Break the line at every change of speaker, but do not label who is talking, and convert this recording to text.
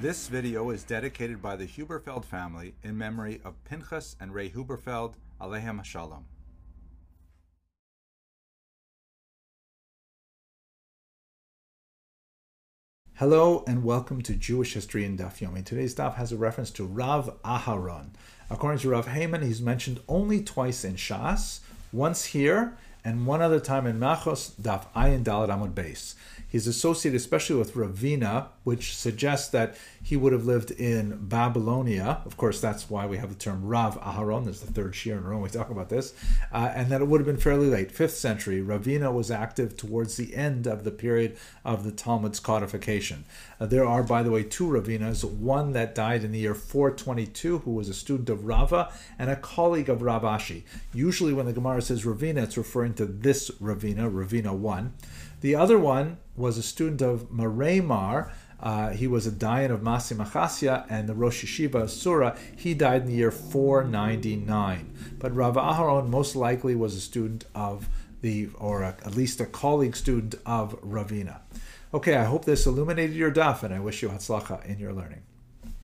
This video is dedicated by the Huberfeld family in memory of Pinchas and Ray Huberfeld, Alehem Shalom. Hello and welcome to Jewish History in Daf Yomi. Today's daf has a reference to Rav Aharon. According to Rav Hyman, he's mentioned only twice in Shas, once here, and one other time in Makkos, Daf Ayin Daled Amud Beis. He's associated especially with Ravina, which suggests that he would have lived in Babylonia. Of course, that's why we have the term Rav Aharon. There's the third Shir in row we talk about this. Uh, and that it would have been fairly late, 5th century. Ravina was active towards the end of the period of the Talmud's codification. Uh, there are, by the way, two Ravinas, one that died in the year 422, who was a student of Rava, and a colleague of Rav Ashi. Usually when the Gemara says Ravina, it's referring to this Ravina, Ravina 1. The other one was a student of Maremar. Uh, he was a Dayan of Masi Machasya and the Rosh Yeshiva of Sura. He died in the year 499. But Rav Aharon most likely was a student of the, or a, at least a colleague student of Ravina. Okay, I hope this illuminated your daf, and I wish you hatzlacha in your learning.